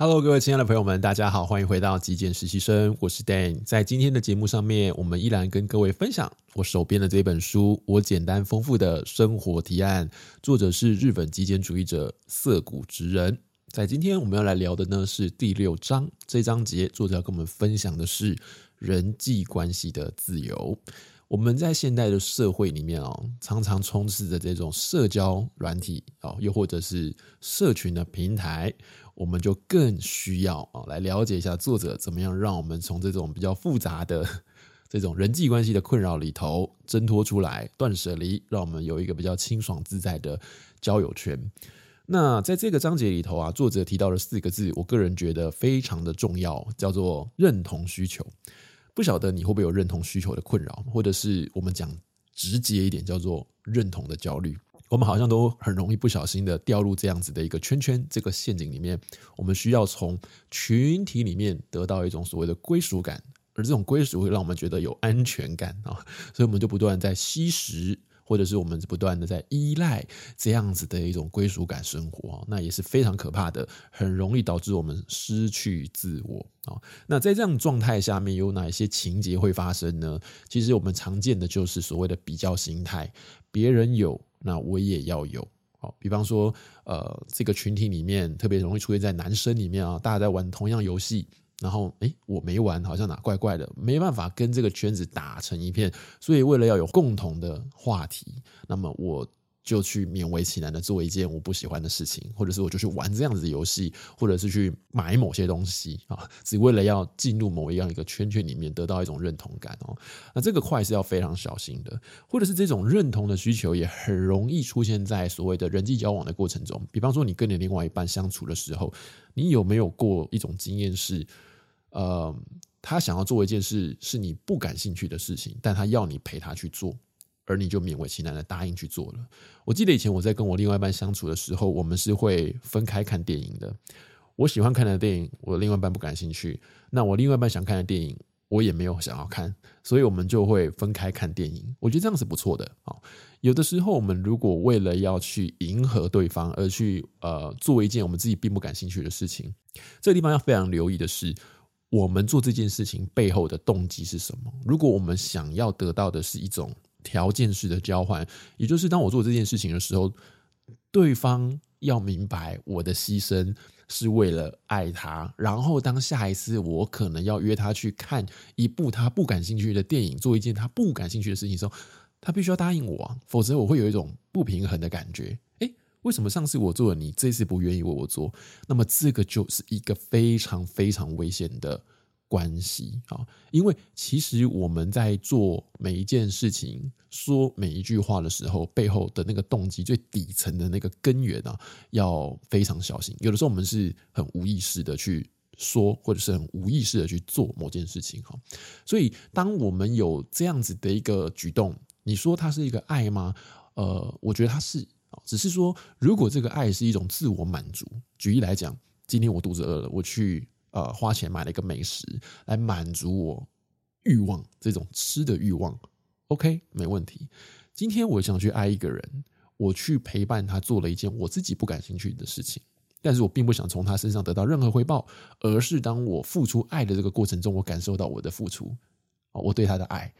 Hello，各位亲爱的朋友们，大家好，欢迎回到极简实习生，我是 Dan。在今天的节目上面，我们依然跟各位分享我手边的这本书《我简单丰富的生活提案》，作者是日本极简主义者涩谷直人。在今天我们要来聊的呢是第六章，这章节作者要跟我们分享的是人际关系的自由。我们在现代的社会里面哦，常常充斥着这种社交软体哦，又或者是社群的平台。我们就更需要啊，来了解一下作者怎么样让我们从这种比较复杂的这种人际关系的困扰里头挣脱出来，断舍离，让我们有一个比较清爽自在的交友圈。那在这个章节里头啊，作者提到了四个字，我个人觉得非常的重要，叫做认同需求。不晓得你会不会有认同需求的困扰，或者是我们讲直接一点，叫做认同的焦虑。我们好像都很容易不小心的掉入这样子的一个圈圈，这个陷阱里面。我们需要从群体里面得到一种所谓的归属感，而这种归属会让我们觉得有安全感啊，所以我们就不断在吸食。或者是我们不断的在依赖这样子的一种归属感生活，那也是非常可怕的，很容易导致我们失去自我啊。那在这样状态下面，有哪一些情节会发生呢？其实我们常见的就是所谓的比较心态，别人有，那我也要有。好，比方说，呃，这个群体里面特别容易出现在男生里面啊，大家在玩同样游戏。然后，诶，我没玩，好像哪怪怪的，没办法跟这个圈子打成一片，所以为了要有共同的话题，那么我就去勉为其难的做一件我不喜欢的事情，或者是我就去玩这样子的游戏，或者是去买某些东西啊，只为了要进入某一样一个圈圈里面，得到一种认同感哦。那这个块是要非常小心的，或者是这种认同的需求也很容易出现在所谓的人际交往的过程中，比方说你跟你另外一半相处的时候，你有没有过一种经验是？呃，他想要做一件事是你不感兴趣的事情，但他要你陪他去做，而你就勉为其难的答应去做了。我记得以前我在跟我另外一半相处的时候，我们是会分开看电影的。我喜欢看的电影，我另外一半不感兴趣；那我另外一半想看的电影，我也没有想要看，所以我们就会分开看电影。我觉得这样是不错的啊。有的时候，我们如果为了要去迎合对方而去呃做一件我们自己并不感兴趣的事情，这个地方要非常留意的是。我们做这件事情背后的动机是什么？如果我们想要得到的是一种条件式的交换，也就是当我做这件事情的时候，对方要明白我的牺牲是为了爱他，然后当下一次我可能要约他去看一部他不感兴趣的电影，做一件他不感兴趣的事情的时候，他必须要答应我，否则我会有一种不平衡的感觉。为什么上次我做了，你这次不愿意为我做？那么这个就是一个非常非常危险的关系啊！因为其实我们在做每一件事情、说每一句话的时候，背后的那个动机、最底层的那个根源啊，要非常小心。有的时候我们是很无意识的去说，或者是很无意识的去做某件事情哈。所以，当我们有这样子的一个举动，你说它是一个爱吗？呃，我觉得它是。只是说，如果这个爱是一种自我满足，举例来讲，今天我肚子饿了，我去呃花钱买了一个美食来满足我欲望，这种吃的欲望，OK，没问题。今天我想去爱一个人，我去陪伴他做了一件我自己不感兴趣的事情，但是我并不想从他身上得到任何回报，而是当我付出爱的这个过程中，我感受到我的付出，我对他的爱，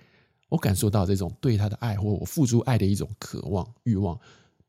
我感受到这种对他的爱或我付出爱的一种渴望欲望。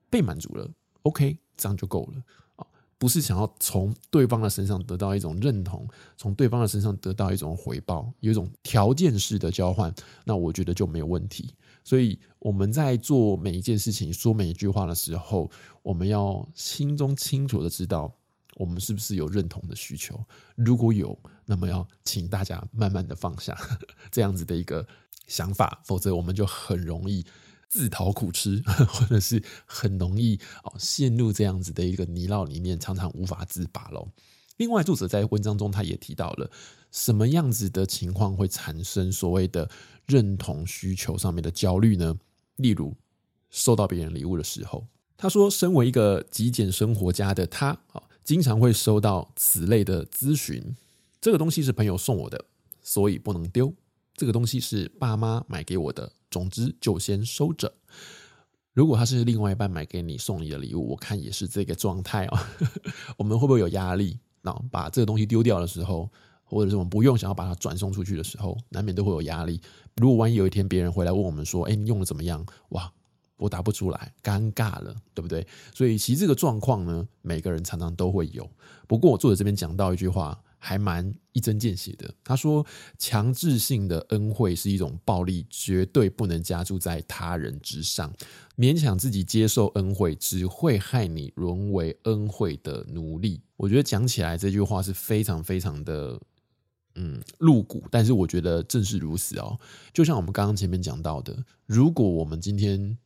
被满足了，OK，这样就够了啊！不是想要从对方的身上得到一种认同，从对方的身上得到一种回报，有一种条件式的交换，那我觉得就没有问题。所以我们在做每一件事情、说每一句话的时候，我们要心中清楚的知道，我们是不是有认同的需求。如果有，那么要请大家慢慢的放下 这样子的一个想法，否则我们就很容易。自讨苦吃，或者是很容易哦陷入这样子的一个泥淖里面，常常无法自拔喽。另外，作者在文章中他也提到了什么样子的情况会产生所谓的认同需求上面的焦虑呢？例如，收到别人礼物的时候，他说，身为一个极简生活家的他啊，经常会收到此类的咨询：这个东西是朋友送我的，所以不能丢；这个东西是爸妈买给我的。总之，就先收着。如果他是另外一半买给你送你的礼物，我看也是这个状态哦。我们会不会有压力？那把这个东西丢掉的时候，或者是我们不用想要把它转送出去的时候，难免都会有压力。如果万一有一天别人回来问我们说：“哎，你用的怎么样？”哇，我答不出来，尴尬了，对不对？所以其实这个状况呢，每个人常常都会有。不过我作者这边讲到一句话。还蛮一针见血的。他说：“强制性的恩惠是一种暴力，绝对不能加注在他人之上。勉强自己接受恩惠，只会害你沦为恩惠的奴隶。”我觉得讲起来这句话是非常非常的嗯露骨，但是我觉得正是如此哦。就像我们刚刚前面讲到的，如果我们今天。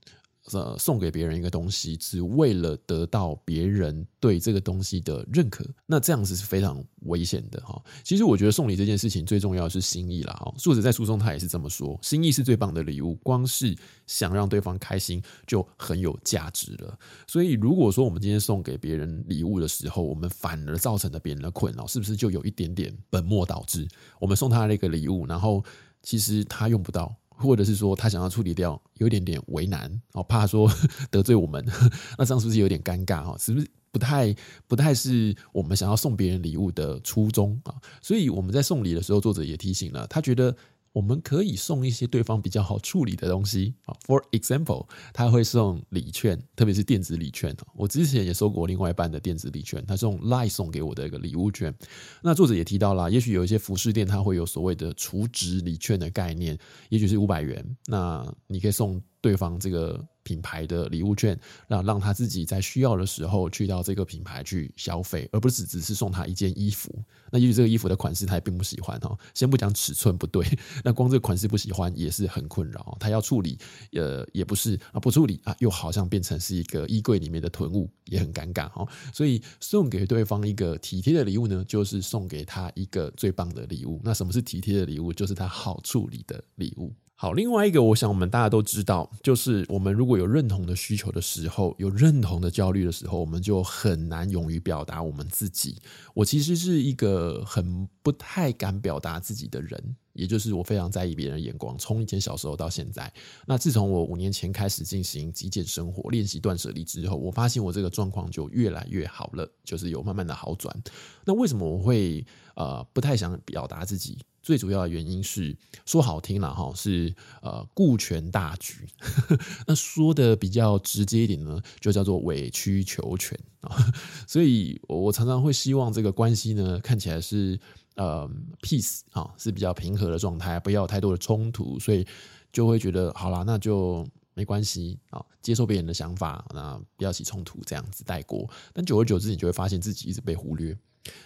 呃，送给别人一个东西，只为了得到别人对这个东西的认可，那这样子是非常危险的哈。其实我觉得送礼这件事情最重要的是心意啦哈。作者在书中他也是这么说，心意是最棒的礼物，光是想让对方开心就很有价值了。所以如果说我们今天送给别人礼物的时候，我们反而造成了别人的困扰，是不是就有一点点本末倒置？我们送他那个礼物，然后其实他用不到。或者是说他想要处理掉，有一点点为难哦，怕说 得罪我们，那这样是不是有点尴尬哈？是不是不太不太是我们想要送别人礼物的初衷啊？所以我们在送礼的时候，作者也提醒了，他觉得。我们可以送一些对方比较好处理的东西啊，For example，他会送礼券，特别是电子礼券。我之前也收过另外一半的电子礼券，他是用 LINE 送给我的一个礼物券。那作者也提到了，也许有一些服饰店，它会有所谓的储值礼券的概念，也许是五百元，那你可以送对方这个。品牌的礼物券，让让他自己在需要的时候去到这个品牌去消费，而不是只是送他一件衣服。那也许这个衣服的款式他也并不喜欢哦。先不讲尺寸不对，那光这个款式不喜欢也是很困扰。他要处理，呃，也不是啊，不处理啊，又好像变成是一个衣柜里面的囤物，也很尴尬哦。所以送给对方一个体贴的礼物呢，就是送给他一个最棒的礼物。那什么是体贴的礼物？就是他好处理的礼物。好，另外一个，我想我们大家都知道，就是我们如果有认同的需求的时候，有认同的焦虑的时候，我们就很难勇于表达我们自己。我其实是一个很不太敢表达自己的人，也就是我非常在意别人眼光。从以前小时候到现在，那自从我五年前开始进行极简生活，练习断舍离之后，我发现我这个状况就越来越好了，就是有慢慢的好转。那为什么我会呃不太想表达自己？最主要的原因是说好听了哈，是呃顾全大局。那说的比较直接一点呢，就叫做委曲求全啊。所以我常常会希望这个关系呢，看起来是呃 peace 啊，是比较平和的状态，不要有太多的冲突。所以就会觉得好啦，那就没关系啊，接受别人的想法，那不要起冲突，这样子带过。但久而久之，你就会发现自己一直被忽略。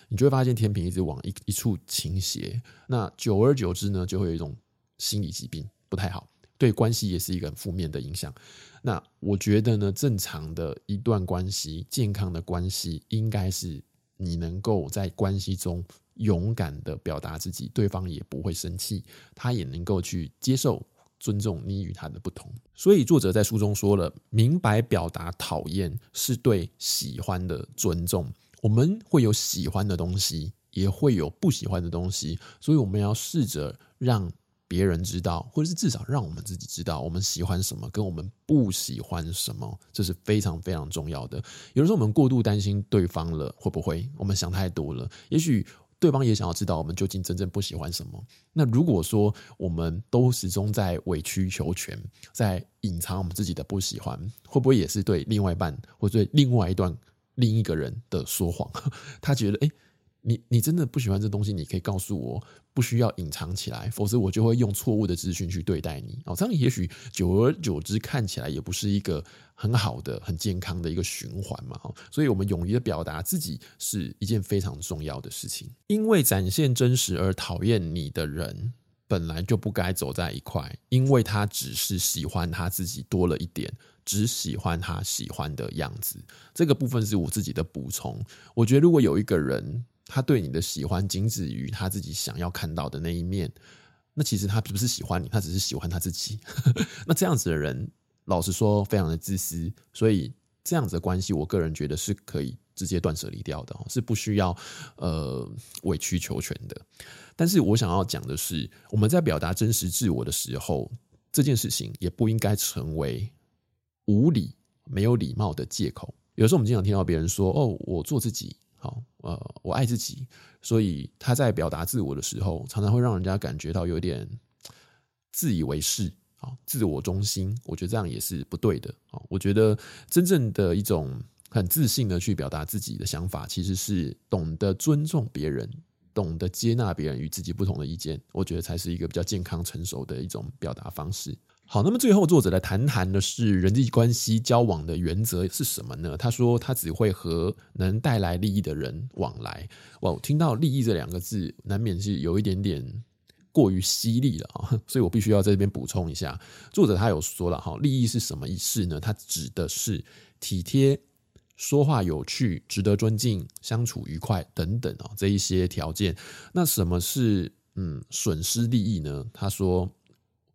你就会发现天平一直往一一处倾斜，那久而久之呢，就会有一种心理疾病，不太好，对关系也是一个很负面的影响。那我觉得呢，正常的一段关系，健康的关系，应该是你能够在关系中勇敢的表达自己，对方也不会生气，他也能够去接受、尊重你与他的不同。所以作者在书中说了，明白表达讨厌是对喜欢的尊重。我们会有喜欢的东西，也会有不喜欢的东西，所以我们要试着让别人知道，或者是至少让我们自己知道，我们喜欢什么，跟我们不喜欢什么，这是非常非常重要的。有的时候我们过度担心对方了，会不会？我们想太多了。也许对方也想要知道我们究竟真正不喜欢什么。那如果说我们都始终在委曲求全，在隐藏我们自己的不喜欢，会不会也是对另外一半，或者对另外一段？另一个人的说谎，他觉得，哎，你你真的不喜欢这东西，你可以告诉我，不需要隐藏起来，否则我就会用错误的资讯去对待你。哦，这样也许久而久之看起来也不是一个很好的、很健康的一个循环嘛。所以，我们勇于的表达自己是一件非常重要的事情。因为展现真实而讨厌你的人，本来就不该走在一块，因为他只是喜欢他自己多了一点。只喜欢他喜欢的样子，这个部分是我自己的补充。我觉得，如果有一个人，他对你的喜欢仅止于他自己想要看到的那一面，那其实他不是喜欢你，他只是喜欢他自己。那这样子的人，老实说，非常的自私。所以，这样子的关系，我个人觉得是可以直接断舍离掉的，是不需要呃委曲求全的。但是我想要讲的是，我们在表达真实自我的时候，这件事情也不应该成为。无礼、没有礼貌的借口。有时候我们经常听到别人说：“哦，我做自己好，呃，我爱自己，所以他在表达自我的时候，常常会让人家感觉到有点自以为是啊，自我中心。我觉得这样也是不对的啊。我觉得真正的一种很自信的去表达自己的想法，其实是懂得尊重别人，懂得接纳别人与自己不同的意见。我觉得才是一个比较健康成熟的一种表达方式。好，那么最后作者来谈谈的是人际关系交往的原则是什么呢？他说他只会和能带来利益的人往来。哇，我听到利益这两个字，难免是有一点点过于犀利了啊，所以我必须要在这边补充一下。作者他有说了哈，利益是什么意思呢？他指的是体贴、说话有趣、值得尊敬、相处愉快等等啊这一些条件。那什么是嗯损失利益呢？他说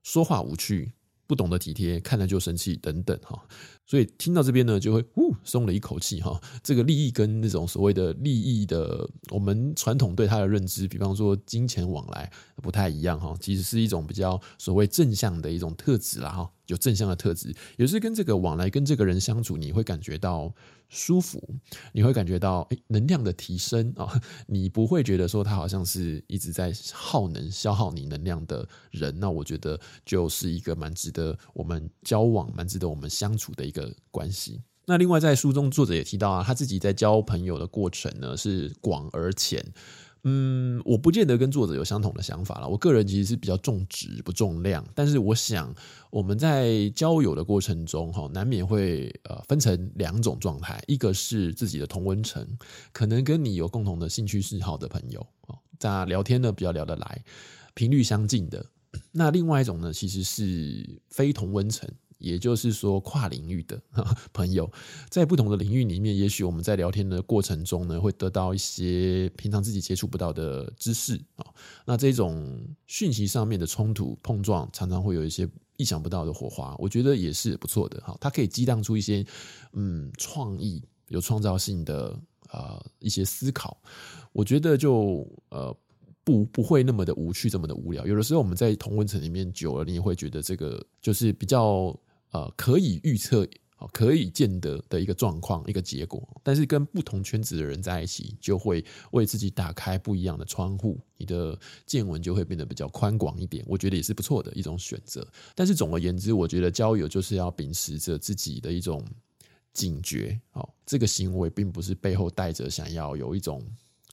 说话无趣。不懂得体贴，看了就生气，等等哈，所以听到这边呢，就会呜松了一口气哈。这个利益跟那种所谓的利益的，我们传统对他的认知，比方说金钱往来不太一样哈，其实是一种比较所谓正向的一种特质了哈。有正向的特质，也是跟这个往来跟这个人相处，你会感觉到舒服，你会感觉到诶能量的提升啊，你不会觉得说他好像是一直在耗能、消耗你能量的人，那我觉得就是一个蛮值得我们交往、蛮值得我们相处的一个关系。那另外在书中作者也提到啊，他自己在交朋友的过程呢是广而浅。嗯，我不见得跟作者有相同的想法了。我个人其实是比较重质不重量，但是我想我们在交友的过程中，哈，难免会呃分成两种状态，一个是自己的同温层，可能跟你有共同的兴趣嗜好的朋友，哦，在聊天呢比较聊得来，频率相近的。那另外一种呢，其实是非同温层。也就是说，跨领域的 朋友，在不同的领域里面，也许我们在聊天的过程中呢，会得到一些平常自己接触不到的知识啊。那这种讯息上面的冲突碰撞，常常会有一些意想不到的火花，我觉得也是不错的哈。它可以激荡出一些嗯创意、有创造性的啊一些思考。我觉得就呃。不不会那么的无趣，这么的无聊。有的时候我们在同温层里面久了，你也会觉得这个就是比较呃可以预测、可以见得的一个状况、一个结果。但是跟不同圈子的人在一起，就会为自己打开不一样的窗户，你的见闻就会变得比较宽广一点。我觉得也是不错的一种选择。但是总而言之，我觉得交友就是要秉持着自己的一种警觉。哦，这个行为并不是背后带着想要有一种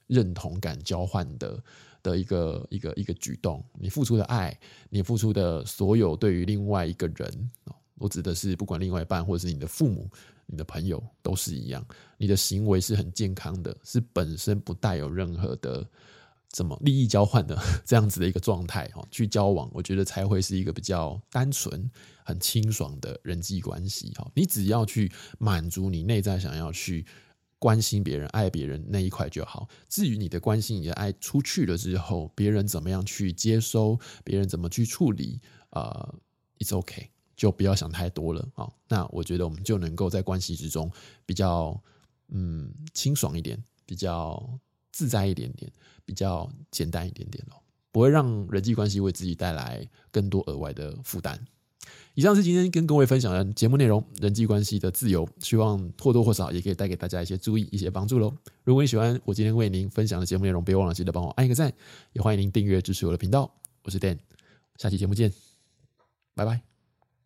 认同感交换的。的一个一个一个举动，你付出的爱，你付出的所有对于另外一个人，我指的是不管另外一半或者是你的父母、你的朋友都是一样，你的行为是很健康的，是本身不带有任何的怎么利益交换的 这样子的一个状态哦，去交往，我觉得才会是一个比较单纯、很清爽的人际关系哈。你只要去满足你内在想要去。关心别人、爱别人那一块就好。至于你的关心、你的爱出去了之后，别人怎么样去接收，别人怎么去处理，啊、，It's OK 就不要想太多了啊。那我觉得我们就能够在关系之中比较嗯清爽一点，比较自在一点点，比较简单一点点咯，不会让人际关系为自己带来更多额外的负担。以上是今天跟各位分享的节目内容，人际关系的自由，希望或多或少也可以带给大家一些注意、一些帮助喽。如果你喜欢我今天为您分享的节目内容，别忘了记得帮我按一个赞，也欢迎您订阅支持我的频道。我是 Dan，下期节目见，拜拜。